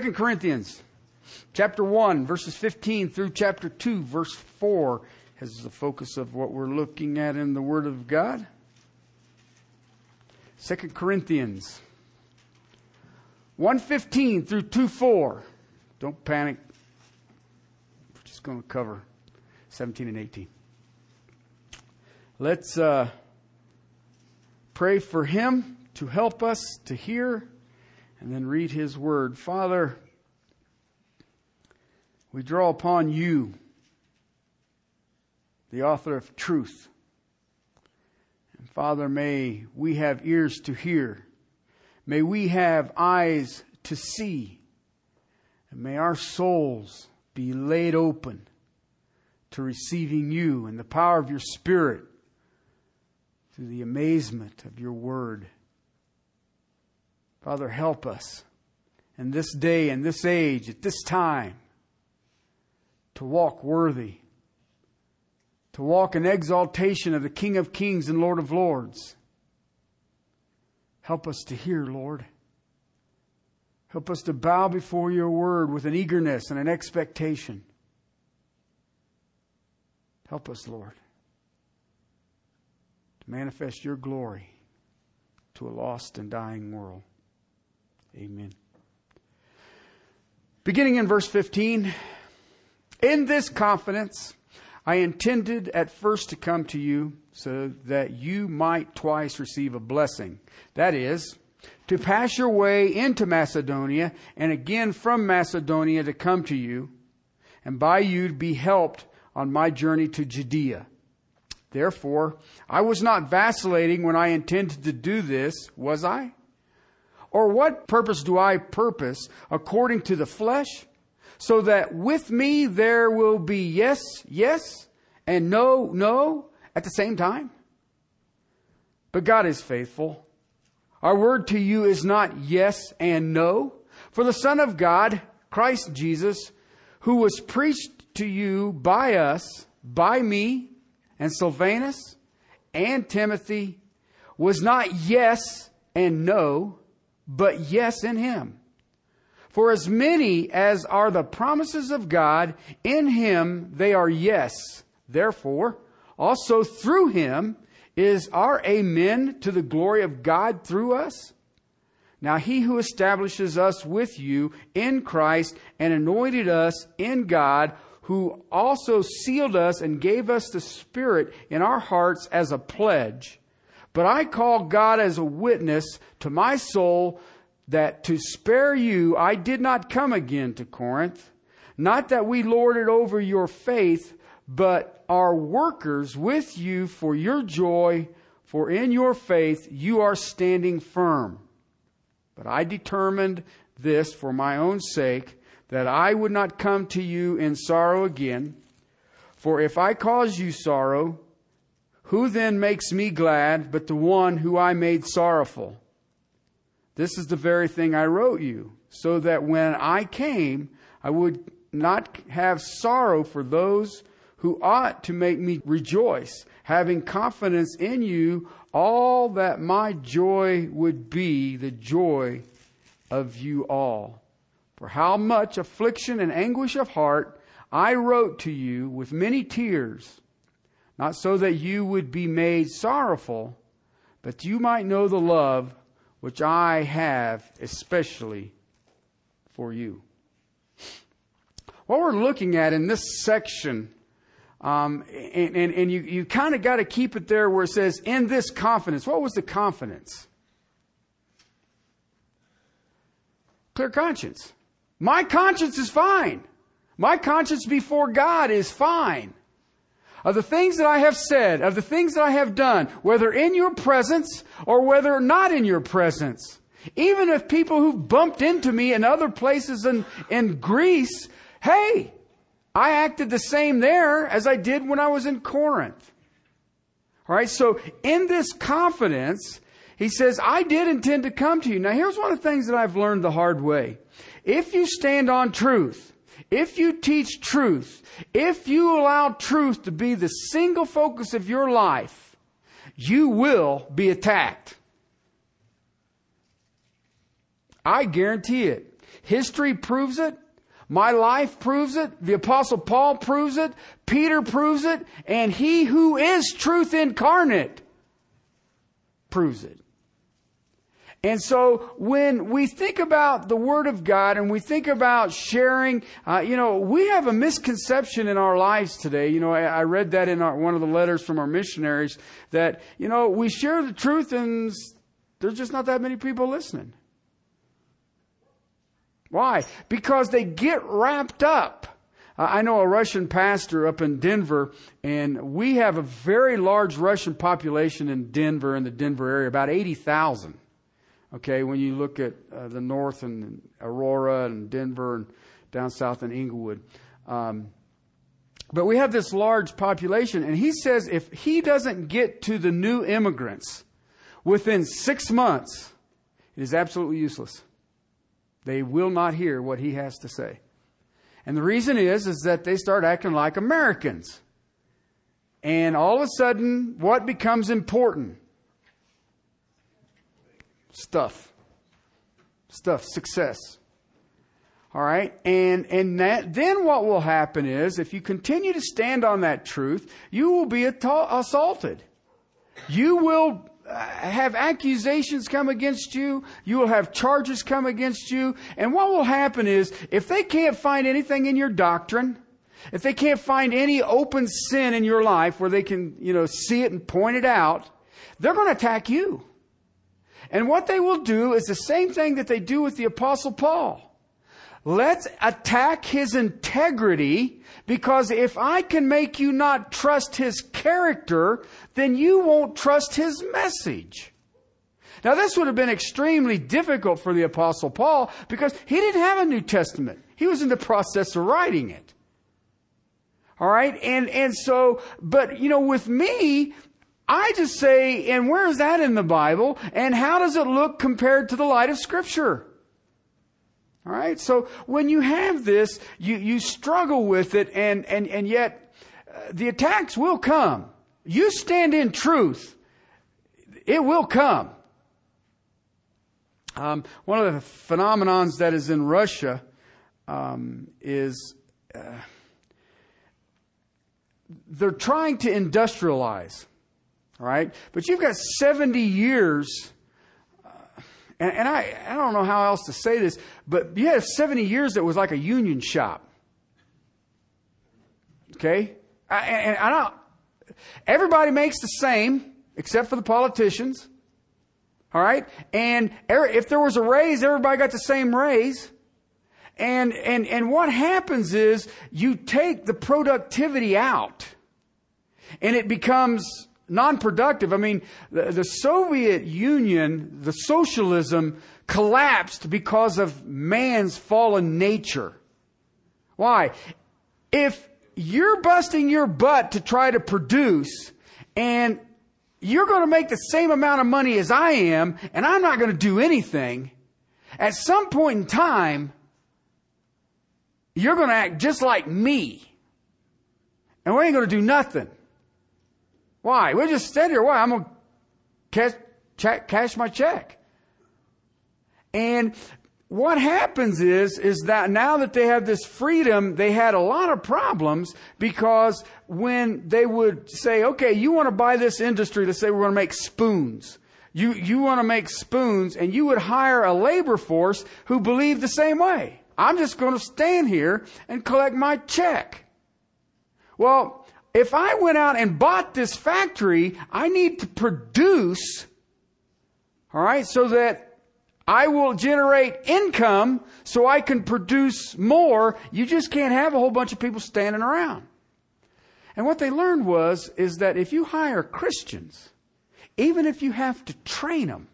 2 Corinthians chapter 1, verses 15 through chapter 2, verse 4 has the focus of what we're looking at in the Word of God. 2 Corinthians 115 through 2 4. Don't panic. We're just going to cover 17 and 18. Let's uh, pray for him to help us to hear and then read his word. Father, we draw upon you, the author of truth. And Father, may we have ears to hear. May we have eyes to see. And may our souls be laid open to receiving you and the power of your Spirit through the amazement of your word. Father, help us in this day, in this age, at this time, to walk worthy, to walk in exaltation of the King of Kings and Lord of Lords. Help us to hear, Lord. Help us to bow before your word with an eagerness and an expectation. Help us, Lord, to manifest your glory to a lost and dying world. Amen. Beginning in verse 15, in this confidence, I intended at first to come to you so that you might twice receive a blessing. That is, to pass your way into Macedonia and again from Macedonia to come to you and by you to be helped on my journey to Judea. Therefore, I was not vacillating when I intended to do this, was I? Or what purpose do I purpose according to the flesh? So that with me there will be yes, yes, and no, no at the same time? But God is faithful. Our word to you is not yes and no. For the Son of God, Christ Jesus, who was preached to you by us, by me, and Silvanus, and Timothy, was not yes and no, but yes in him. For as many as are the promises of God, in him they are yes. Therefore, also through him is our amen to the glory of God through us. Now he who establishes us with you in Christ and anointed us in God, who also sealed us and gave us the Spirit in our hearts as a pledge, but I call God as a witness to my soul that to spare you I did not come again to Corinth. Not that we lorded over your faith, but are workers with you for your joy, for in your faith you are standing firm. But I determined this for my own sake, that I would not come to you in sorrow again. For if I cause you sorrow, who then makes me glad but the one who I made sorrowful? This is the very thing I wrote you, so that when I came, I would not have sorrow for those who ought to make me rejoice, having confidence in you, all that my joy would be the joy of you all. For how much affliction and anguish of heart I wrote to you with many tears not so that you would be made sorrowful, but you might know the love which I have especially for you. What we're looking at in this section, um, and, and, and you, you kind of got to keep it there where it says, in this confidence. What was the confidence? Clear conscience. My conscience is fine. My conscience before God is fine of the things that I have said, of the things that I have done, whether in your presence or whether not in your presence. Even if people who bumped into me in other places in, in Greece, hey, I acted the same there as I did when I was in Corinth. All right, so in this confidence, he says, I did intend to come to you. Now, here's one of the things that I've learned the hard way. If you stand on truth, if you teach truth, if you allow truth to be the single focus of your life, you will be attacked. I guarantee it. History proves it. My life proves it. The apostle Paul proves it. Peter proves it. And he who is truth incarnate proves it. And so when we think about the Word of God and we think about sharing, uh, you know, we have a misconception in our lives today. You know, I, I read that in our, one of the letters from our missionaries that, you know, we share the truth and there's just not that many people listening. Why? Because they get wrapped up. I know a Russian pastor up in Denver, and we have a very large Russian population in Denver, in the Denver area, about 80,000. Okay, when you look at uh, the north and Aurora and Denver and down south in Englewood. Um, but we have this large population, and he says if he doesn't get to the new immigrants within six months, it is absolutely useless. They will not hear what he has to say. And the reason is, is that they start acting like Americans. And all of a sudden, what becomes important? Stuff. Stuff, success. All right? And, and that, then what will happen is, if you continue to stand on that truth, you will be assaulted. You will uh, have accusations come against you. You will have charges come against you. And what will happen is, if they can't find anything in your doctrine, if they can't find any open sin in your life where they can, you know, see it and point it out, they're going to attack you. And what they will do is the same thing that they do with the apostle Paul. Let's attack his integrity because if I can make you not trust his character, then you won't trust his message. Now this would have been extremely difficult for the apostle Paul because he didn't have a New Testament. He was in the process of writing it. All right. And, and so, but you know, with me, I just say, and where is that in the Bible? And how does it look compared to the light of Scripture? All right. So when you have this, you, you struggle with it and, and, and yet uh, the attacks will come. You stand in truth. It will come. Um, one of the phenomenons that is in Russia um, is uh, they're trying to industrialize. Right? But you've got 70 years, uh, and, and I, I don't know how else to say this, but you had 70 years that was like a union shop. Okay? I, and I don't, everybody makes the same, except for the politicians. All right? And if there was a raise, everybody got the same raise. And, and, and what happens is you take the productivity out and it becomes non-productive. I mean, the, the, Soviet Union, the socialism collapsed because of man's fallen nature. Why? If you're busting your butt to try to produce and you're going to make the same amount of money as I am and I'm not going to do anything, at some point in time, you're going to act just like me. And we ain't going to do nothing. Why? We'll just stand here. Why? I'm going to cash, check, cash my check. And what happens is, is that now that they have this freedom, they had a lot of problems because when they would say, okay, you want to buy this industry, let's say we're going to make spoons. You, you want to make spoons and you would hire a labor force who believed the same way. I'm just going to stand here and collect my check. Well, if I went out and bought this factory, I need to produce, all right, so that I will generate income so I can produce more. You just can't have a whole bunch of people standing around. And what they learned was, is that if you hire Christians, even if you have to train them,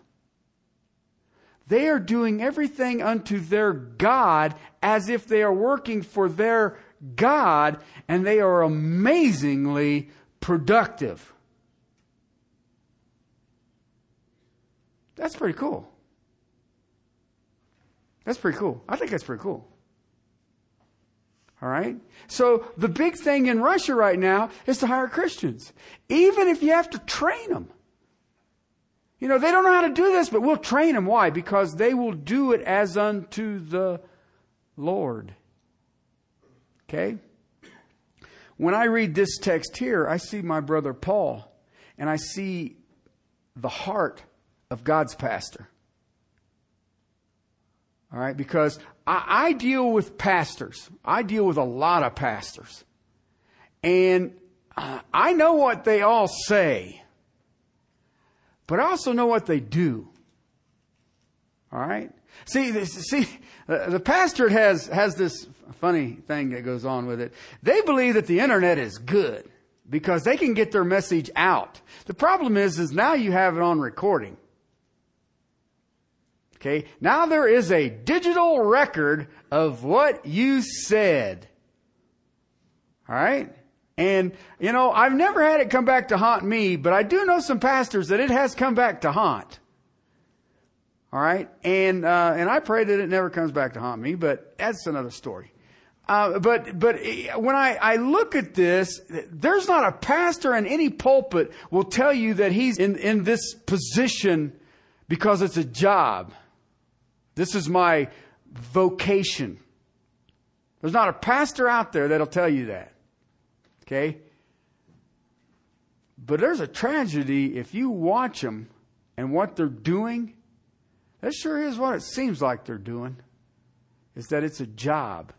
they are doing everything unto their God as if they are working for their God and they are amazingly productive. That's pretty cool. That's pretty cool. I think that's pretty cool. All right? So the big thing in Russia right now is to hire Christians. Even if you have to train them. You know, they don't know how to do this, but we'll train them. Why? Because they will do it as unto the Lord. Okay? When I read this text here, I see my brother Paul and I see the heart of God's pastor. All right, because I, I, deal with pastors. I deal with a lot of pastors. And uh, I know what they all say, but I also know what they do. All right? See, see, uh, the pastor has, has this funny thing that goes on with it. They believe that the internet is good because they can get their message out. The problem is, is now you have it on recording. Okay. Now there is a digital record of what you said. All right. And, you know, I've never had it come back to haunt me, but I do know some pastors that it has come back to haunt. All right. And, uh, and I pray that it never comes back to haunt me, but that's another story. Uh, but but when I, I look at this, there's not a pastor in any pulpit will tell you that he's in, in this position because it's a job. This is my vocation. There's not a pastor out there that'll tell you that. Okay? But there's a tragedy if you watch them and what they're doing. That sure is what it seems like they're doing. Is that it's a job.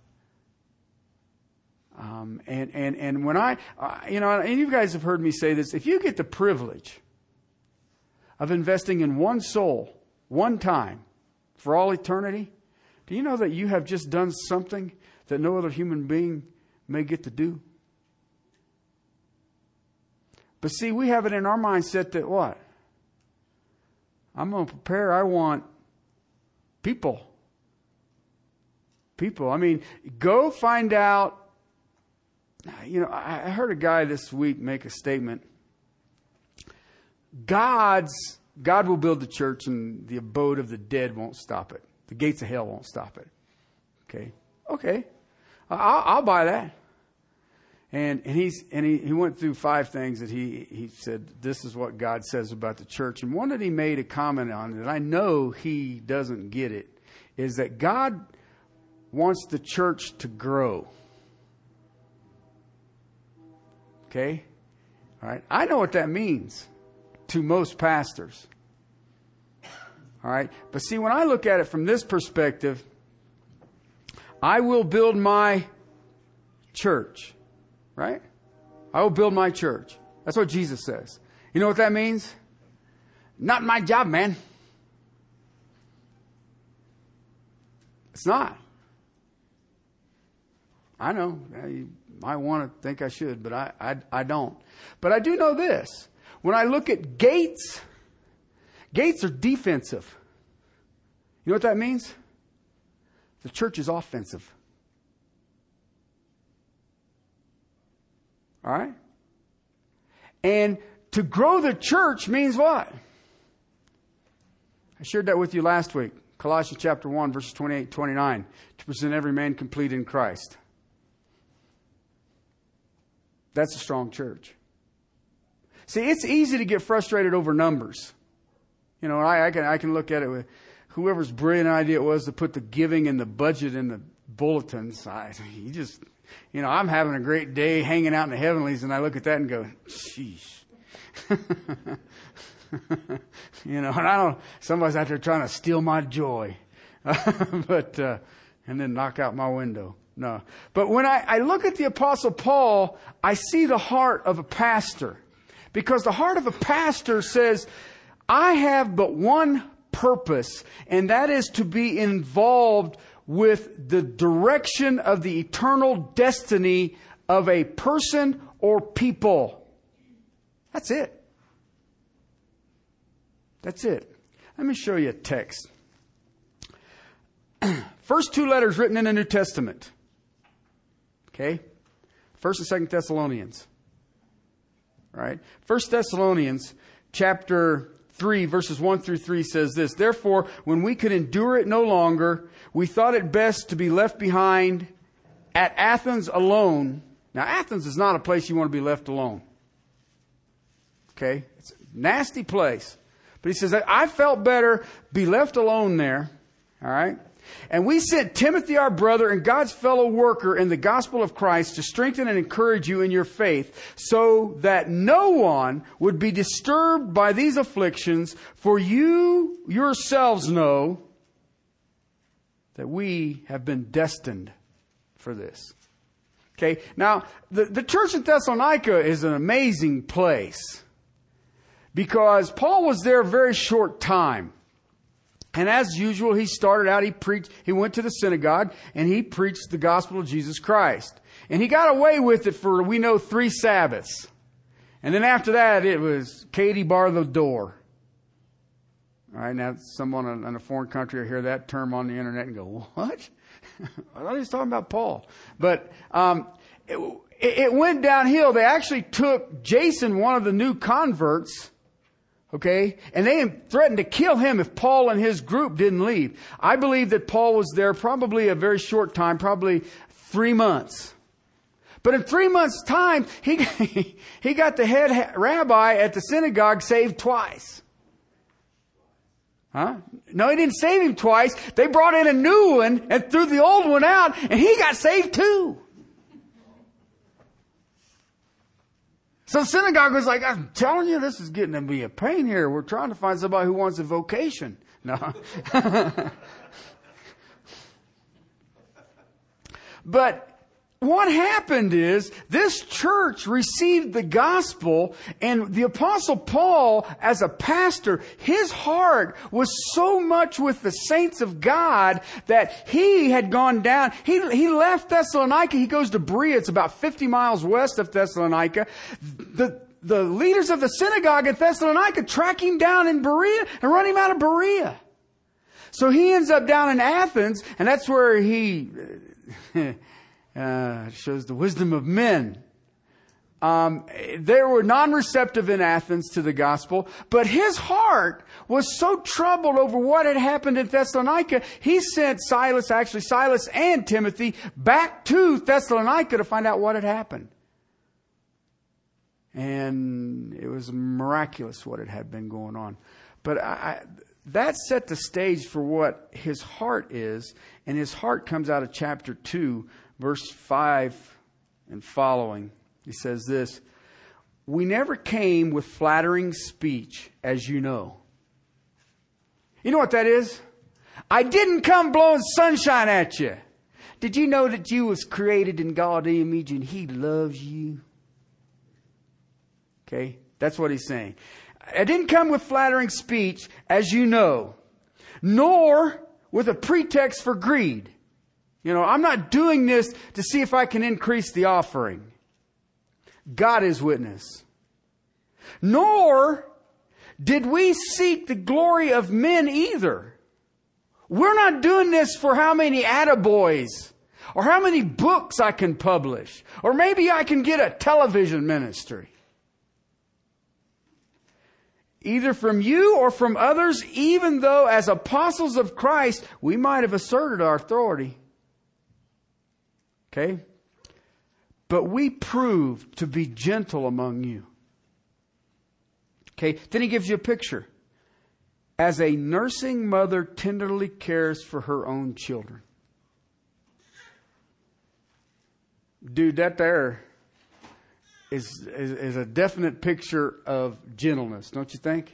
Um, and, and, and when I, uh, you know, and you guys have heard me say this, if you get the privilege of investing in one soul, one time, for all eternity, do you know that you have just done something that no other human being may get to do? But see, we have it in our mindset that what? I'm going to prepare, I want people. People. I mean, go find out. You know, I heard a guy this week make a statement. God's God will build the church and the abode of the dead won't stop it. The gates of hell won't stop it. Okay. Okay. I'll, I'll buy that. And, and he's, and he, he went through five things that he, he said, this is what God says about the church. And one that he made a comment on that I know he doesn't get it is that God wants the church to grow. Okay? All right. I know what that means to most pastors. All right? But see, when I look at it from this perspective, I will build my church. Right? I will build my church. That's what Jesus says. You know what that means? Not my job, man. It's not. I know. You might want to think I should, but I, I, I don't. But I do know this. When I look at gates, gates are defensive. You know what that means? The church is offensive. All right? And to grow the church means what? I shared that with you last week. Colossians chapter 1, verses 28 29. To present every man complete in Christ. That's a strong church. See, it's easy to get frustrated over numbers. You know, I, I, can, I can look at it with whoever's brilliant idea it was to put the giving and the budget in the bulletins. I, you just, you know, I'm having a great day hanging out in the heavenlies, and I look at that and go, sheesh. you know, and I don't, somebody's out there trying to steal my joy. but, uh, and then knock out my window. No. But when I, I look at the apostle Paul, I see the heart of a pastor. Because the heart of a pastor says, I have but one purpose, and that is to be involved with the direction of the eternal destiny of a person or people. That's it. That's it. Let me show you a text. First two letters written in the New Testament. Okay? First and Second Thessalonians. Right? First Thessalonians chapter 3 verses 1 through 3 says this, Therefore, when we could endure it no longer, we thought it best to be left behind at Athens alone. Now, Athens is not a place you want to be left alone. Okay? It's a nasty place. But he says, I felt better be left alone there. All right? And we sent Timothy, our brother and God's fellow worker in the gospel of Christ to strengthen and encourage you in your faith so that no one would be disturbed by these afflictions, for you yourselves know that we have been destined for this. Okay, now the, the church in Thessalonica is an amazing place because Paul was there a very short time. And as usual, he started out, he preached, he went to the synagogue and he preached the gospel of Jesus Christ. And he got away with it for, we know, three Sabbaths. And then after that, it was Katie bar the door. All right, now someone in a foreign country will hear that term on the internet and go, what? I thought he was talking about Paul. But um, it, it went downhill. They actually took Jason, one of the new converts, Okay? And they threatened to kill him if Paul and his group didn't leave. I believe that Paul was there probably a very short time, probably three months. But in three months' time, he, he got the head rabbi at the synagogue saved twice. Huh? No, he didn't save him twice. They brought in a new one and threw the old one out, and he got saved too. So the synagogue was like, I'm telling you, this is getting to be a pain here. We're trying to find somebody who wants a vocation. No. but what happened is this church received the gospel and the apostle Paul as a pastor, his heart was so much with the saints of God that he had gone down. He, he left Thessalonica. He goes to Berea. It's about 50 miles west of Thessalonica. The, the leaders of the synagogue at Thessalonica track him down in Berea and run him out of Berea. So he ends up down in Athens and that's where he, Uh, shows the wisdom of men. Um, they were non-receptive in Athens to the gospel, but his heart was so troubled over what had happened in Thessalonica, he sent Silas, actually Silas and Timothy, back to Thessalonica to find out what had happened. And it was miraculous what it had been going on. But I, that set the stage for what his heart is, and his heart comes out of chapter 2, verse 5 and following. He says this We never came with flattering speech, as you know. You know what that is? I didn't come blowing sunshine at you. Did you know that you was created in God's image and He loves you? Okay, that's what he's saying. I didn't come with flattering speech, as you know, nor with a pretext for greed. You know, I'm not doing this to see if I can increase the offering. God is witness. Nor did we seek the glory of men either. We're not doing this for how many attaboys or how many books I can publish or maybe I can get a television ministry. Either from you or from others, even though as apostles of Christ, we might have asserted our authority. Okay? But we prove to be gentle among you. Okay? Then he gives you a picture. As a nursing mother tenderly cares for her own children. Dude, that there is, is, is a definite picture of gentleness, don't you think?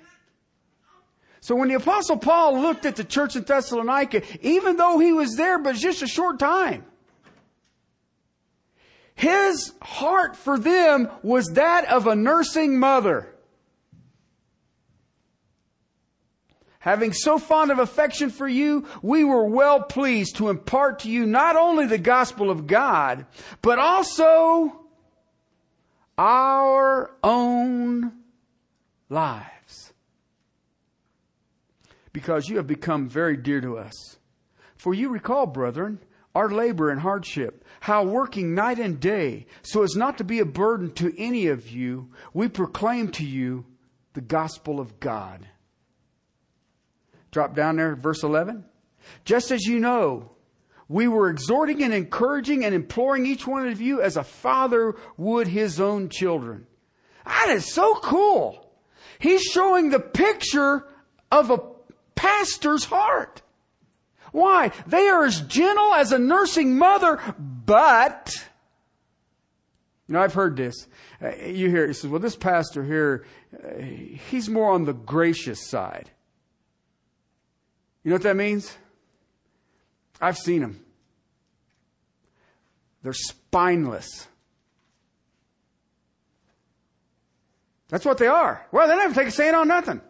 So when the apostle Paul looked at the church in Thessalonica, even though he was there, but just a short time, his heart for them was that of a nursing mother. Having so fond of affection for you, we were well pleased to impart to you not only the gospel of God, but also our own lives. Because you have become very dear to us. For you recall, brethren, our labor and hardship, how working night and day, so as not to be a burden to any of you, we proclaim to you the gospel of God. Drop down there, verse 11. Just as you know, we were exhorting and encouraging and imploring each one of you as a father would his own children. That is so cool. He's showing the picture of a pastor's heart. Why? They are as gentle as a nursing mother, but, you know, I've heard this. Uh, you hear, he says, well, this pastor here, uh, he's more on the gracious side. You know what that means? I've seen them. They're spineless. That's what they are. Well, they never take a stand on nothing.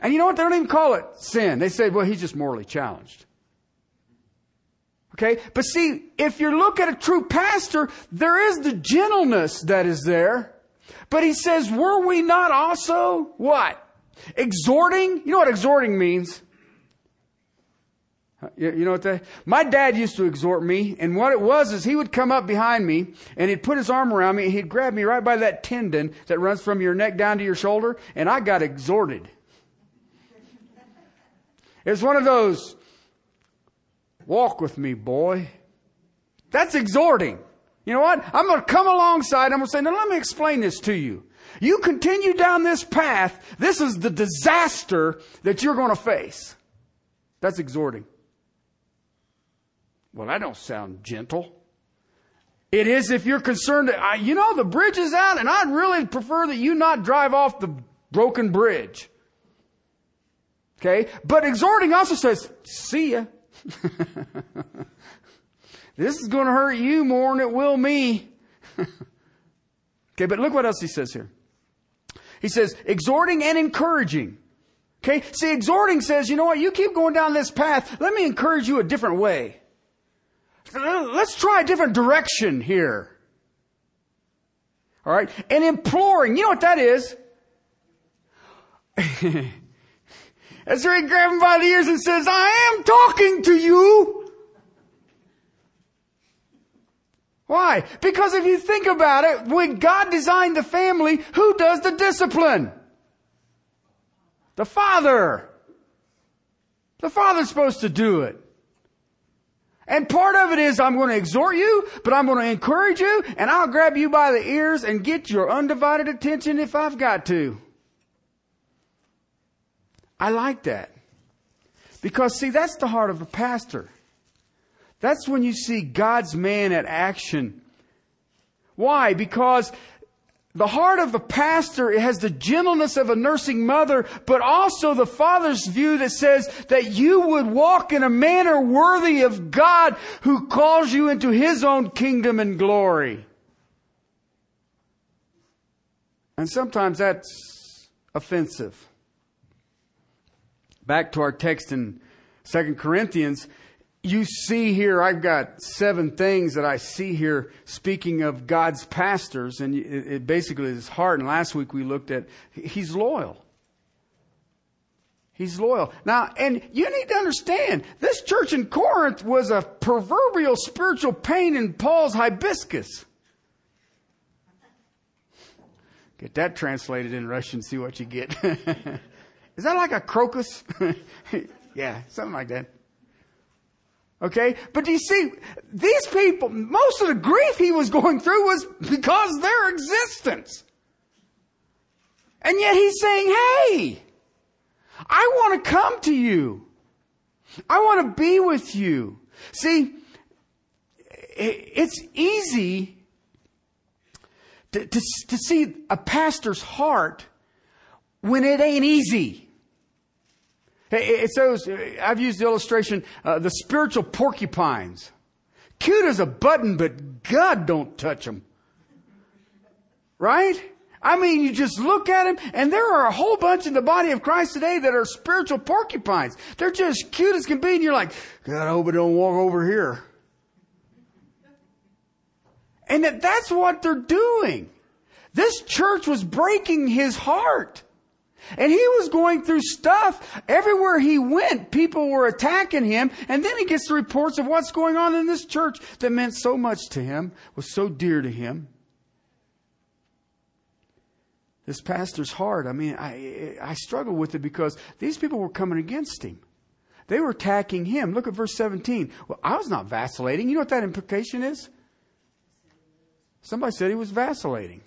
And you know what? They don't even call it sin. They say, well, he's just morally challenged. Okay? But see, if you look at a true pastor, there is the gentleness that is there. But he says, were we not also what? Exhorting? You know what exhorting means? Uh, you, know what that? My dad used to exhort me, and what it was is he would come up behind me and he'd put his arm around me and he'd grab me right by that tendon that runs from your neck down to your shoulder, and I got exhorted. It's one of those, walk with me, boy. That's exhorting. You know what? I'm going to come alongside. I'm going to say, now let me explain this to you. You continue down this path. This is the disaster that you're going to face. That's exhorting. Well, that don't sound gentle. It is if you're concerned that, you know, the bridge is out and I'd really prefer that you not drive off the broken bridge. Okay? But exhorting also says, see ya. this is going to hurt you more than it will me. okay, but look what else he says here. He says, exhorting and encouraging. Okay? See, exhorting says, you know what? You keep going down this path. Let me encourage you a different way. Let's try a different direction here. All right? And imploring, you know what that is? As he grabs him by the ears and says, I am talking to you. Why? Because if you think about it, when God designed the family, who does the discipline? The father. The father's supposed to do it. And part of it is I'm going to exhort you, but I'm going to encourage you, and I'll grab you by the ears and get your undivided attention if I've got to. I like that. Because see, that's the heart of a pastor. That's when you see God's man at action. Why? Because the heart of a pastor has the gentleness of a nursing mother, but also the father's view that says that you would walk in a manner worthy of God who calls you into his own kingdom and glory. And sometimes that's offensive. Back to our text in 2 Corinthians, you see here, I've got seven things that I see here speaking of God's pastors, and it, basically is his heart. And last week we looked at, he's loyal. He's loyal. Now, and you need to understand, this church in Corinth was a proverbial spiritual pain in Paul's hibiscus. Get that translated in Russian, see what you get. is that like a crocus? yeah, something like that. Okay? But do you see, these people, most of the grief he was going through was because of their existence. And yet he's saying, hey, I want to come to you. I want to be with you. See, it's easy to, to, to see a pastor's heart when it ain't easy. It's those, I've used the illustration, uh, the spiritual porcupines. Cute as a button, but God don't touch them. Right? I mean, you just look at them, and there are a whole bunch in the body of Christ today that are spiritual porcupines. They're just cute as can be, and you're like, God, I hope it don't walk over here. And that that's what they're doing. This church was breaking his heart. And he was going through stuff. Everywhere he went, people were attacking him. And then he gets the reports of what's going on in this church that meant so much to him, was so dear to him. This pastor's heart, I mean, I, I struggle with it because these people were coming against him. They were attacking him. Look at verse 17. Well, I was not vacillating. You know what that implication is? Somebody said he was vacillating.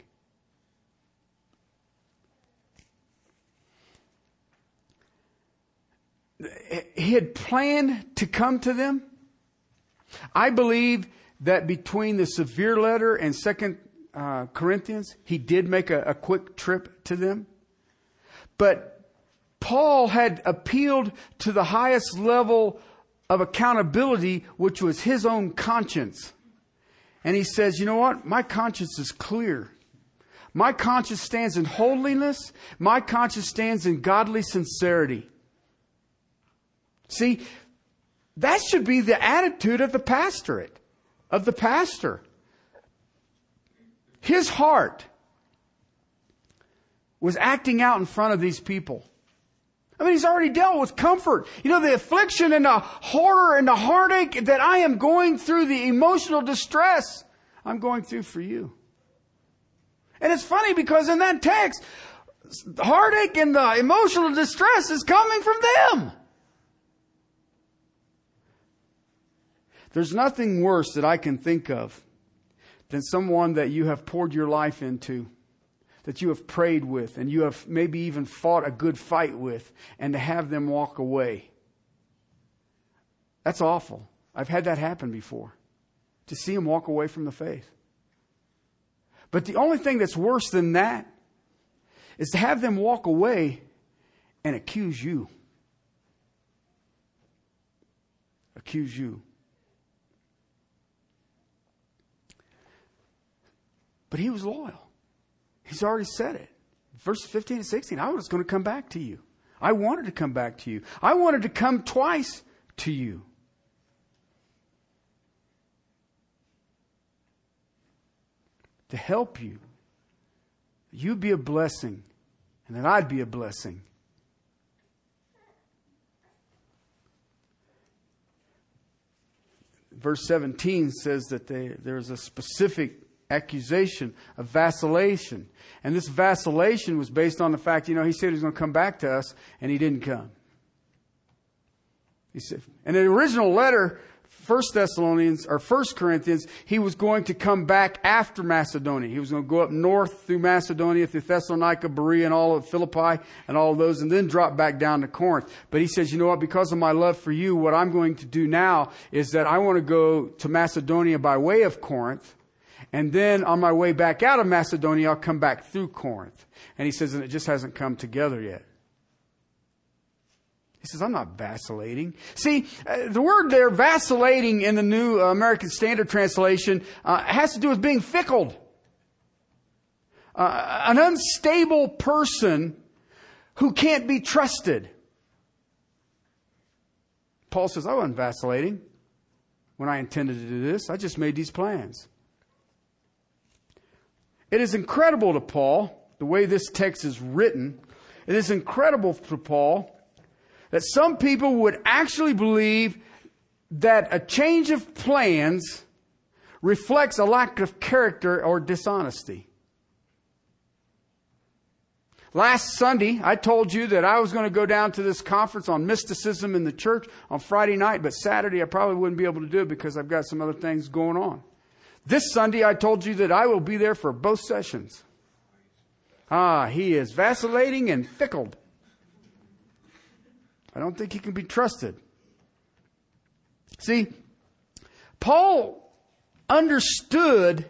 He had planned to come to them. I believe that between the severe letter and second uh, Corinthians, he did make a, a quick trip to them. But Paul had appealed to the highest level of accountability, which was his own conscience. And he says, you know what? My conscience is clear. My conscience stands in holiness. My conscience stands in godly sincerity. See, that should be the attitude of the pastorate, of the pastor. His heart was acting out in front of these people. I mean, he's already dealt with comfort. You know, the affliction and the horror and the heartache that I am going through, the emotional distress I'm going through for you. And it's funny because in that text, heartache and the emotional distress is coming from them. There's nothing worse that I can think of than someone that you have poured your life into, that you have prayed with, and you have maybe even fought a good fight with, and to have them walk away. That's awful. I've had that happen before. To see them walk away from the faith. But the only thing that's worse than that is to have them walk away and accuse you. Accuse you. But he was loyal. He's already said it. Verse 15 and 16, I was going to come back to you. I wanted to come back to you. I wanted to come twice to you. To help you. You be a blessing, and that I'd be a blessing. Verse 17 says that they, there's a specific accusation of vacillation. And this vacillation was based on the fact, you know, he said he was going to come back to us, and he didn't come. He said, in the original letter, First Thessalonians or First Corinthians, he was going to come back after Macedonia. He was going to go up north through Macedonia, through Thessalonica, Berea, and all of Philippi, and all of those, and then drop back down to Corinth. But he says, you know what? Because of my love for you, what I'm going to do now is that I want to go to Macedonia by way of Corinth and then on my way back out of Macedonia, I'll come back through Corinth. And he says, and it just hasn't come together yet. He says, I'm not vacillating. See, uh, the word there, vacillating in the New American Standard Translation, uh, has to do with being fickle. Uh, an unstable person who can't be trusted. Paul says, I wasn't vacillating when I intended to do this. I just made these plans. It is incredible to Paul, the way this text is written, it is incredible to Paul that some people would actually believe that a change of plans reflects a lack of character or dishonesty. Last Sunday, I told you that I was going to go down to this conference on mysticism in the church on Friday night, but Saturday I probably wouldn't be able to do it because I've got some other things going on. This Sunday, I told you that I will be there for both sessions. Ah, he is vacillating and fickle. I don't think he can be trusted. See, Paul understood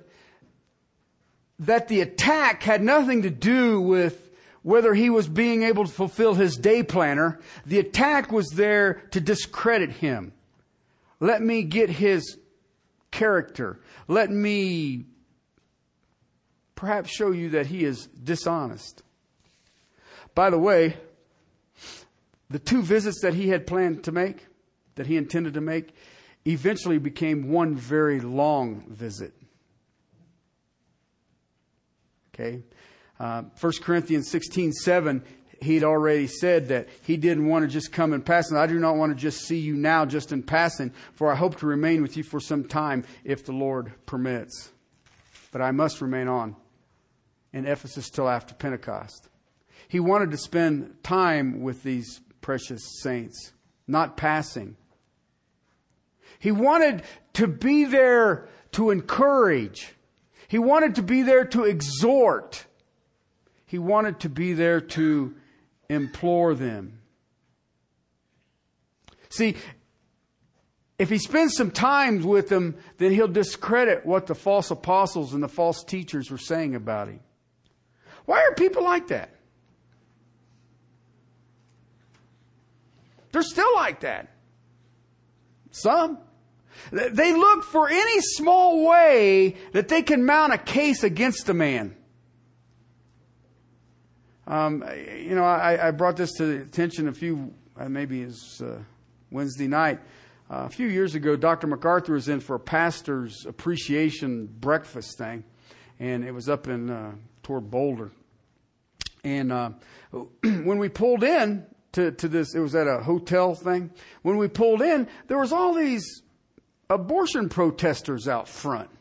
that the attack had nothing to do with whether he was being able to fulfill his day planner. The attack was there to discredit him. Let me get his character. Let me perhaps show you that he is dishonest. By the way, the two visits that he had planned to make, that he intended to make, eventually became one very long visit. Okay? Uh, 1 Corinthians 16 7, he'd already said that he didn't want to just come in passing. I do not want to just see you now just in passing, for I hope to remain with you for some time if the Lord permits. But I must remain on in Ephesus till after Pentecost. He wanted to spend time with these precious saints, not passing. He wanted to be there to encourage. He wanted to be there to exhort. He wanted to be there to implore them. See, if he spends some time with them, then he'll discredit what the false apostles and the false teachers were saying about him. Why are people like that? They're still like that. Some. They look for any small way that they can mount a case against a man. Um, you know, I, I, brought this to attention a few, uh, maybe it's uh, Wednesday night. Uh, a few years ago, Dr. MacArthur was in for a pastor's appreciation breakfast thing, and it was up in uh, toward Boulder. And uh, when we pulled in to, to this, it was at a hotel thing. When we pulled in, there was all these abortion protesters out front.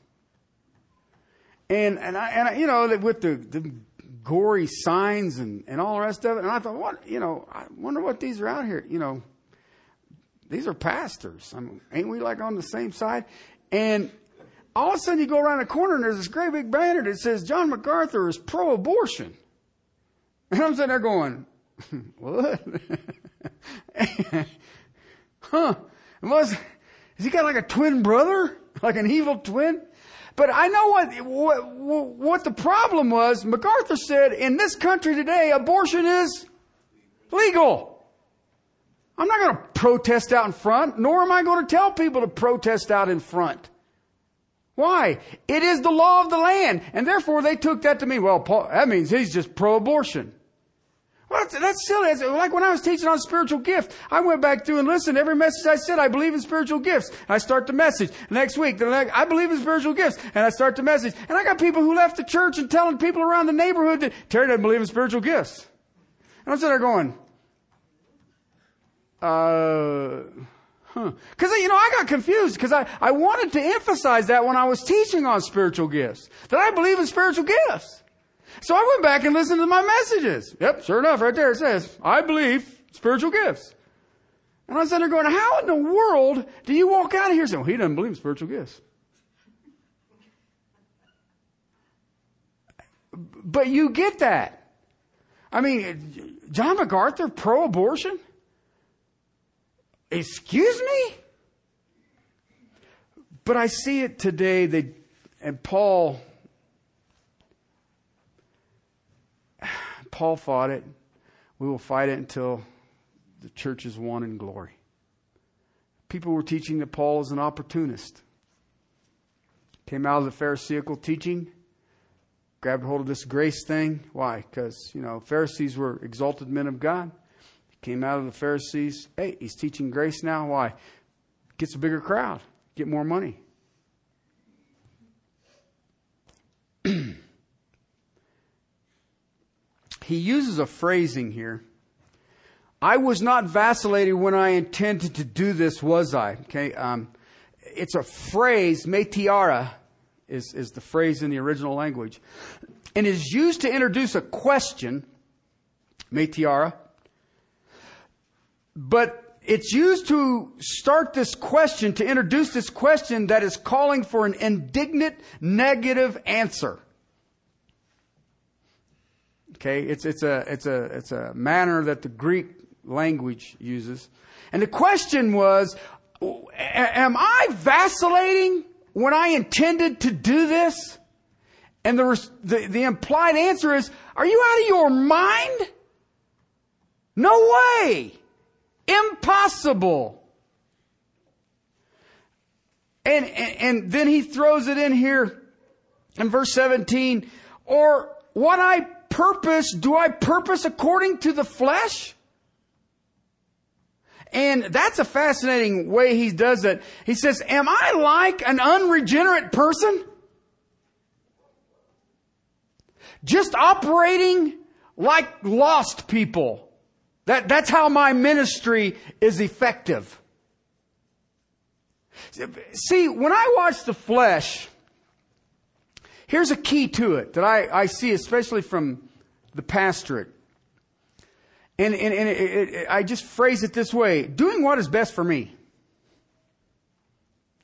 And, and I, and I, you know, with the, the gory signs and, and all the rest of it. And I thought, what, you know, I wonder what these are out here. You know, these are pastors. I mean, ain't we like on the same side? And all of a sudden you go around a corner and there's this great big banner that says John MacArthur is pro-abortion. And I'm sitting there going, what? huh? Was, has he got like a twin brother? Like an evil twin? But I know what, what, what the problem was. MacArthur said, in this country today, abortion is legal. I'm not going to protest out in front, nor am I going to tell people to protest out in front. Why? It is the law of the land. And therefore they took that to me. Well, Paul, that means he's just pro-abortion. Well, that's, silly. Like when I was teaching on spiritual gift, I went back through and listened. Every message I said, I believe in spiritual gifts. I start the message. Next week, the next, I believe in spiritual gifts. And I start the message. And I got people who left the church and telling people around the neighborhood that Terry doesn't believe in spiritual gifts. And I'm sitting there going, uh, huh. Cause, you know, I got confused because I, I wanted to emphasize that when I was teaching on spiritual gifts, that I believe in spiritual gifts. So I went back and listened to my messages. Yep, sure enough, right there it says, I believe spiritual gifts. And I was sitting there going, how in the world do you walk out of here saying, well, he doesn't believe in spiritual gifts? But you get that. I mean, John MacArthur, pro-abortion? Excuse me? But I see it today, they, and Paul Paul fought it. We will fight it until the church is won in glory. People were teaching that Paul is an opportunist. Came out of the Pharisaical teaching, grabbed hold of this grace thing. Why? Because, you know, Pharisees were exalted men of God. Came out of the Pharisees. Hey, he's teaching grace now. Why? Gets a bigger crowd, get more money. he uses a phrasing here. I was not vacillating when I intended to do this, was I? Okay, um, it's a phrase, metiara is, is the phrase in the original language, and is used to introduce a question, metiara, but it's used to start this question, to introduce this question that is calling for an indignant negative answer. Okay, it's, it's, a, it's, a, it's a manner that the Greek language uses. And the question was, am I vacillating when I intended to do this? And the, the, the implied answer is, are you out of your mind? No way. Impossible. And, and, and then he throws it in here in verse 17, or what I purpose, do I purpose according to the flesh? And that's a fascinating way he does it. He says, am I like an unregenerate person? Just operating like lost people. That, that's how my ministry is effective. See, when I watch the flesh, Here's a key to it that I, I see, especially from the pastorate. And, and, and it, it, I just phrase it this way doing what is best for me.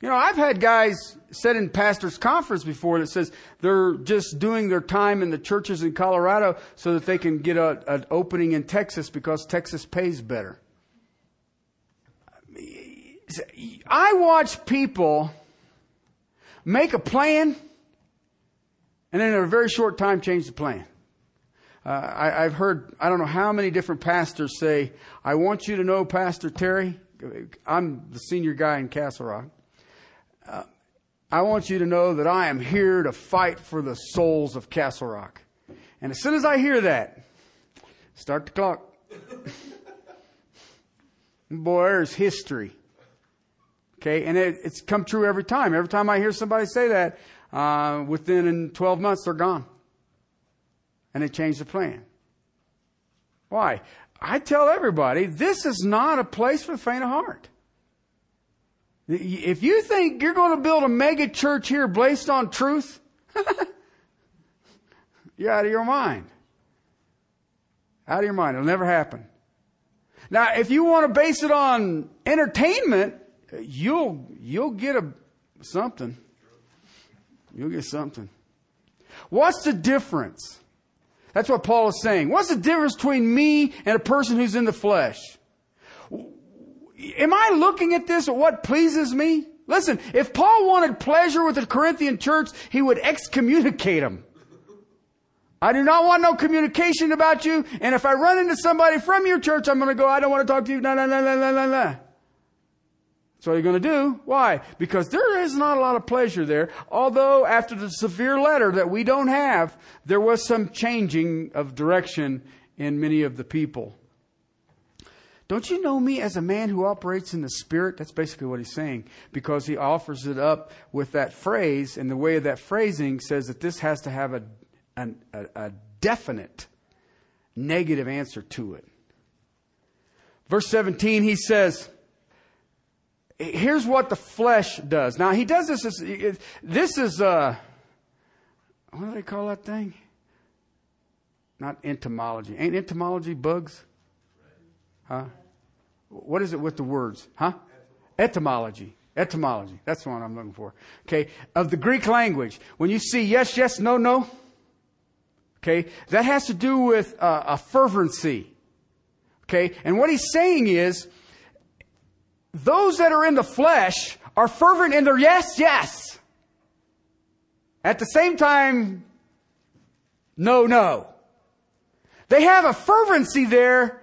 You know, I've had guys said in pastors' conference before that says they're just doing their time in the churches in Colorado so that they can get a, an opening in Texas because Texas pays better. I watch people make a plan and then in a very short time change the plan. Uh, I, I've heard, I don't know how many different pastors say, I want you to know, Pastor Terry, I'm the senior guy in Castle Rock. Uh, I want you to know that I am here to fight for the souls of Castle Rock. And as soon as I hear that, start the clock. Boy, there's history. Okay, and it, it's come true every time. Every time I hear somebody say that, uh, within 12 months they're gone. And they change the plan. Why? I tell everybody, this is not a place for the faint of heart. If you think you're going to build a mega church here based on truth, you're out of your mind. Out of your mind. It'll never happen. Now, if you want to base it on entertainment, you'll, you'll get a, something. You'll get something. What's the difference? That's what Paul is saying. What's the difference between me and a person who's in the flesh? Am I looking at this at what pleases me? Listen, if Paul wanted pleasure with the Corinthian church, he would excommunicate them. I do not want no communication about you, and if I run into somebody from your church, I'm going to go, I don't want to talk to you, no, no, no, no, no, no, no. That's what you're going to do. Why? Because there is not a lot of pleasure there. Although after the severe letter that we don't have, there was some changing of direction in many of the people. Don't you know me as a man who operates in the Spirit? That's basically what he's saying because he offers it up with that phrase, and the way of that phrasing says that this has to have a, a, a definite negative answer to it. Verse 17, he says, here's what the flesh does. Now he does this. This is uh, what do they call that thing? Not entomology. Ain't entomology bugs? Huh? What is it with the words? Huh? Etymology. Etymology. That's the one I'm looking for. Okay. Of the Greek language. When you see yes, yes, no, no. Okay. That has to do with uh, a fervency. Okay. And what he's saying is, those that are in the flesh are fervent in their yes, yes. At the same time, no, no. They have a fervency there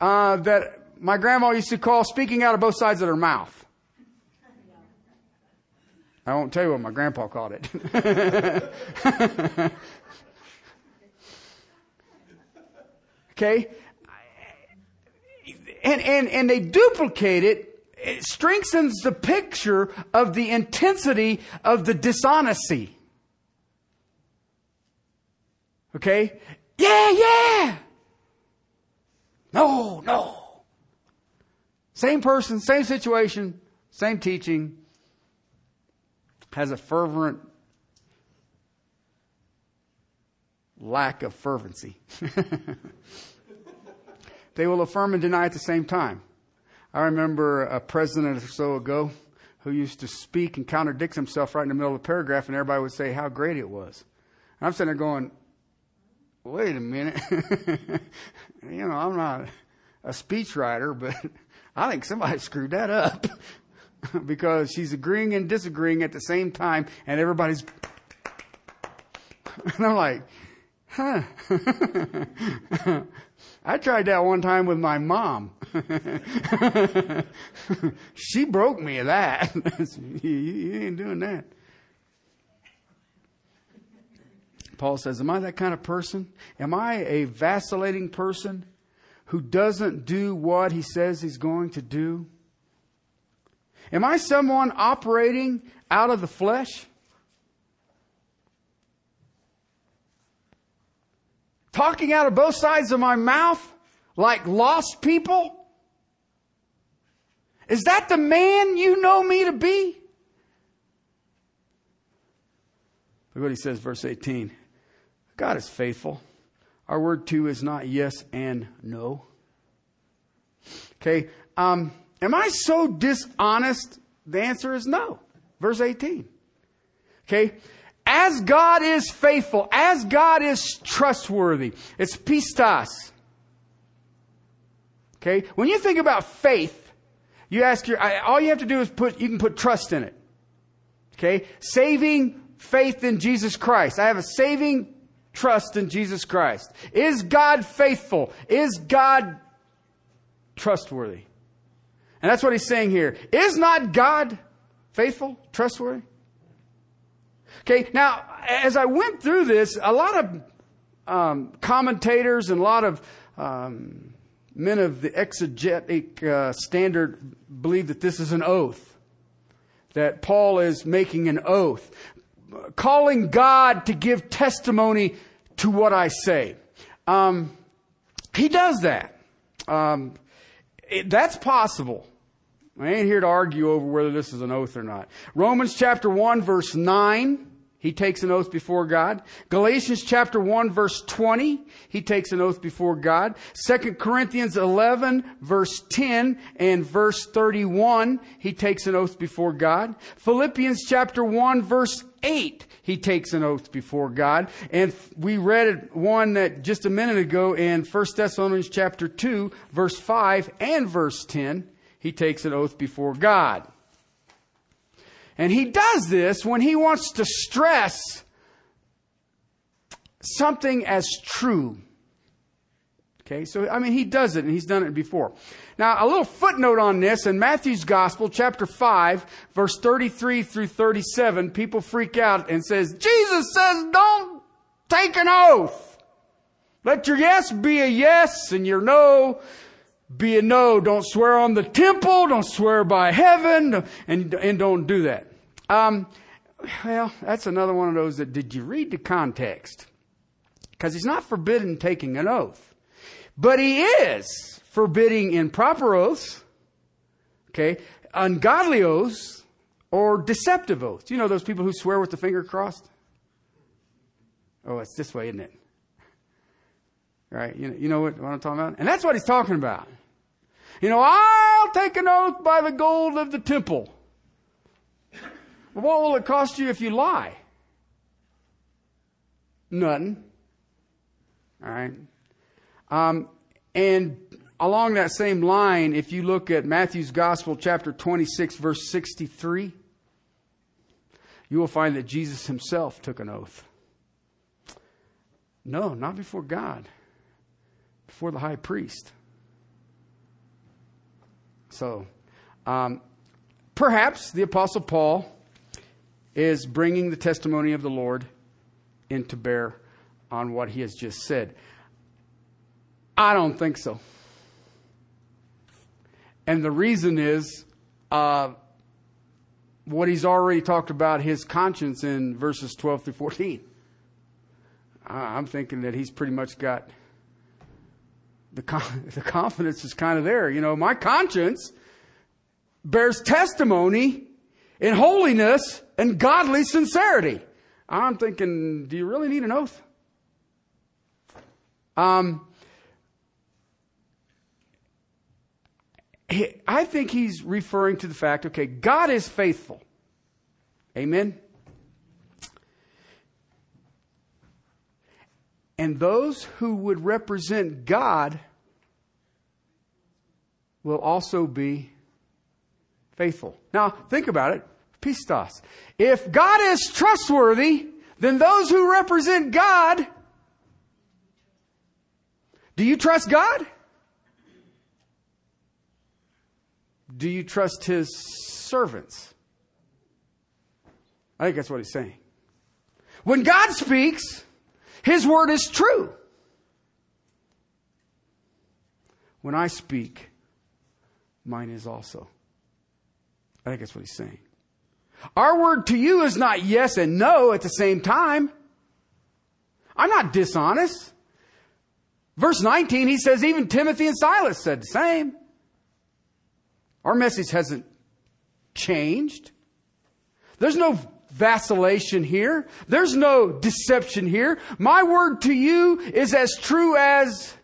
uh, that my grandma used to call speaking out of both sides of their mouth. I won't tell you what my grandpa called it. okay? and, and, and they duplicate it. It strengthens the picture of the intensity of the dishonesty. Okay? Yeah, yeah! No, no. Same person, same situation, same teaching, has a fervent lack of fervency. they will affirm and deny at the same time. I remember a president or so ago who used to speak and contradict himself right in the middle of a paragraph, and everybody would say how great it was. And I'm sitting there going, wait a minute. you know, I'm not a speechwriter, but I think somebody screwed that up because she's agreeing and disagreeing at the same time, and everybody's. and I'm like, huh. I tried that one time with my mom. she broke me of that. you ain't doing that. Paul says, Am I that kind of person? Am I a vacillating person who doesn't do what he says he's going to do? Am I someone operating out of the flesh? Talking out of both sides of my mouth like lost people? Is that the man you know me to be? Look what he says, verse 18. God is faithful. Our word too is not yes and no. Okay, um, am I so dishonest? The answer is no. Verse 18. Okay, as God is faithful, as God is trustworthy, it's pistos. Okay? When you think about faith, You ask your, all you have to do is put, you can put trust in it. Okay? Saving faith in Jesus Christ. I have a saving trust in Jesus Christ. Is God faithful? Is God trustworthy? And that's what he's saying here. Is not God faithful, trustworthy? Okay, now, as I went through this, a lot of um, commentators and a lot of um, men of the exegetic uh, standard believe that this is an oath, that Paul is making an oath, calling God to give testimony to what I say. Um, he does that. Um, it, that's possible. I ain't here to argue over whether this is an oath or not. Romans chapter 1 verse 9 he takes an oath before God. Galatians chapter 1 verse 20, he takes an oath before God. 2 Corinthians 11 verse 10 and verse 31, he takes an oath before God. Philippians chapter 1 verse 8, he takes an oath before God. And we read one that just a minute ago in 1 Thessalonians chapter 2 verse 5 and verse 10, he takes an oath before God. And he does this when he wants to stress something as true. Okay, so I mean, he does it and he's done it before. Now, a little footnote on this in Matthew's Gospel, chapter 5, verse 33 through 37, people freak out and says, Jesus says, don't take an oath. Let your yes be a yes and your no be a no. Don't swear on the temple. Don't swear by heaven. And, and don't do that. Um, well, that's another one of those that did you read the context? Because he's not forbidden taking an oath. But he is forbidding improper oaths, okay, ungodly oaths, or deceptive oaths. You know those people who swear with the finger crossed? Oh, it's this way, isn't it? Right? You know, you know what, what I'm talking about? And that's what he's talking about. You know, I'll take an oath by the gold of the temple. what will it cost you if you lie? Nothing. All right. Um, and along that same line, if you look at Matthew's Gospel, chapter 26, verse 63, you will find that Jesus himself took an oath. No, not before God, before the high priest. So, um, perhaps the Apostle Paul is bringing the testimony of the Lord into bear on what he has just said. I don't think so. And the reason is uh, what he's already talked about his conscience in verses 12 through 14. I'm thinking that he's pretty much got the, the confidence is kind of there. You know, my conscience bears testimony in holiness and godly sincerity. I'm thinking, do you really need an oath? Um, I think he's referring to the fact, okay, God is faithful. Amen? And those who would represent God will also be faithful. Now, think about it. Pistos. If God is trustworthy, then those who represent God, do you trust God? Do you trust His servants? I think that's what he's saying. When God speaks, his word is true. When I speak, mine is also. I think that's what he's saying. Our word to you is not yes and no at the same time. I'm not dishonest. Verse 19, he says, even Timothy and Silas said the same. Our message hasn't changed. There's no vacillation here. There's no deception here. My word to you is as true as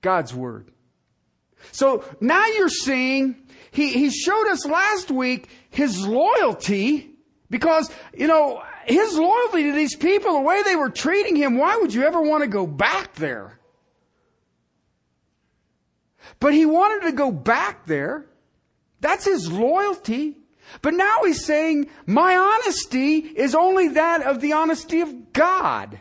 God's word. So now you're seeing, he, he showed us last week his loyalty because, you know, his loyalty to these people, the way they were treating him, why would you ever want to go back there? But he wanted to go back there. That's his loyalty. But now he's saying, my honesty is only that of the honesty of God.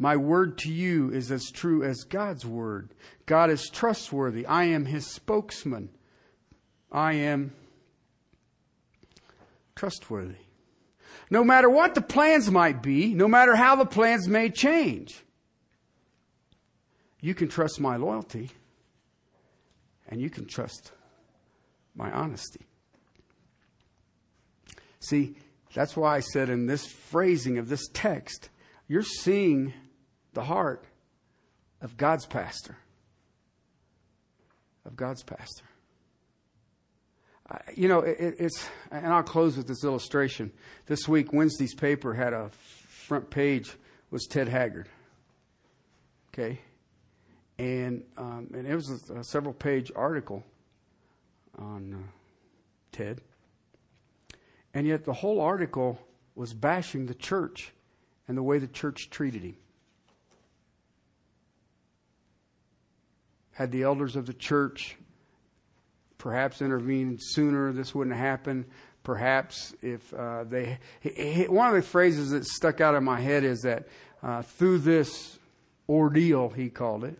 My word to you is as true as God's word. God is trustworthy. I am his spokesman. I am trustworthy. No matter what the plans might be, no matter how the plans may change, you can trust my loyalty and you can trust my honesty. See, that's why I said in this phrasing of this text, you're seeing the heart of God's pastor. Of God's pastor. Uh, you know, it, it's, and I'll close with this illustration. This week, Wednesday's paper had a front page was Ted Haggard. Okay? And, um, and it was a, several page article on uh, Ted. And yet the whole article was bashing the church and the way the church treated him. Had the elders of the church perhaps intervened sooner, this wouldn't happen. Perhaps if uh, they. One of the phrases that stuck out in my head is that uh, through this ordeal, he called it,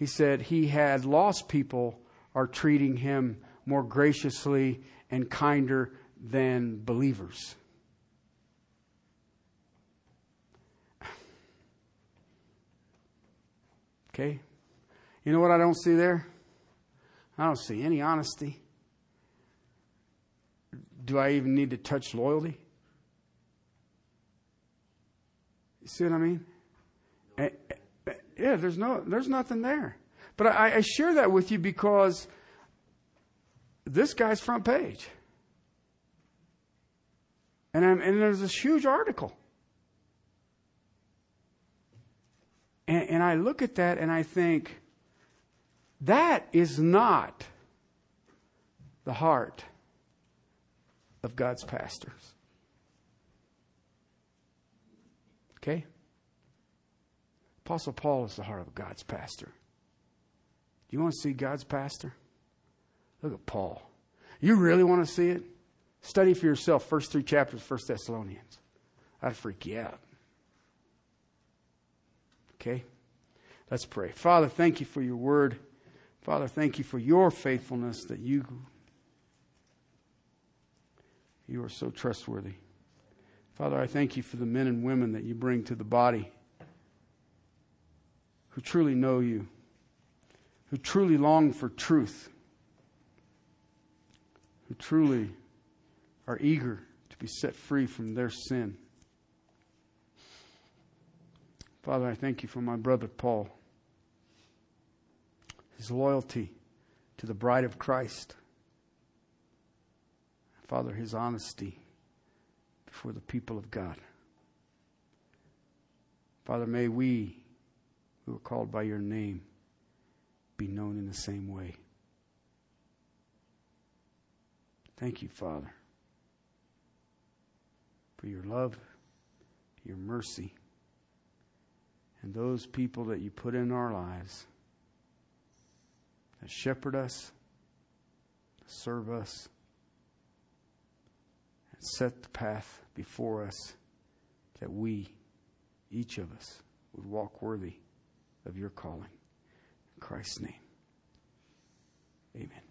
he said he had lost people are treating him more graciously and kinder than believers. Okay? You know what I don't see there? I don't see any honesty. Do I even need to touch loyalty? You see what I mean? Yeah, there's no, there's nothing there. But I, I share that with you because this guy's front page, and, I'm, and there's this huge article, and, and I look at that and I think, that is not the heart of God's pastors. Okay? Apostle Paul is the heart of God's pastor. Do you want to see God's pastor? Look at Paul. You really want to see it? Study for yourself, first three chapters, First Thessalonians. I'd freak you out. Okay? Let's pray. Father, thank you for your word. Father, thank you for your faithfulness that you you are so trustworthy. Father, I thank you for the men and women that you bring to the body who truly know you, who truly long for truth, who truly are eager to be set free from their sin. Father, I thank you for my brother Paul his loyalty to the bride of Christ. Father, his honesty before the people of God. Father, may we, who are called by your name, be known in the same way. Thank you, Father, for your love, your mercy, and those people that you put in our lives that shepherd us, serve us, and set the path before us that we, each of us, would walk worthy of your calling. In Christ's name, amen.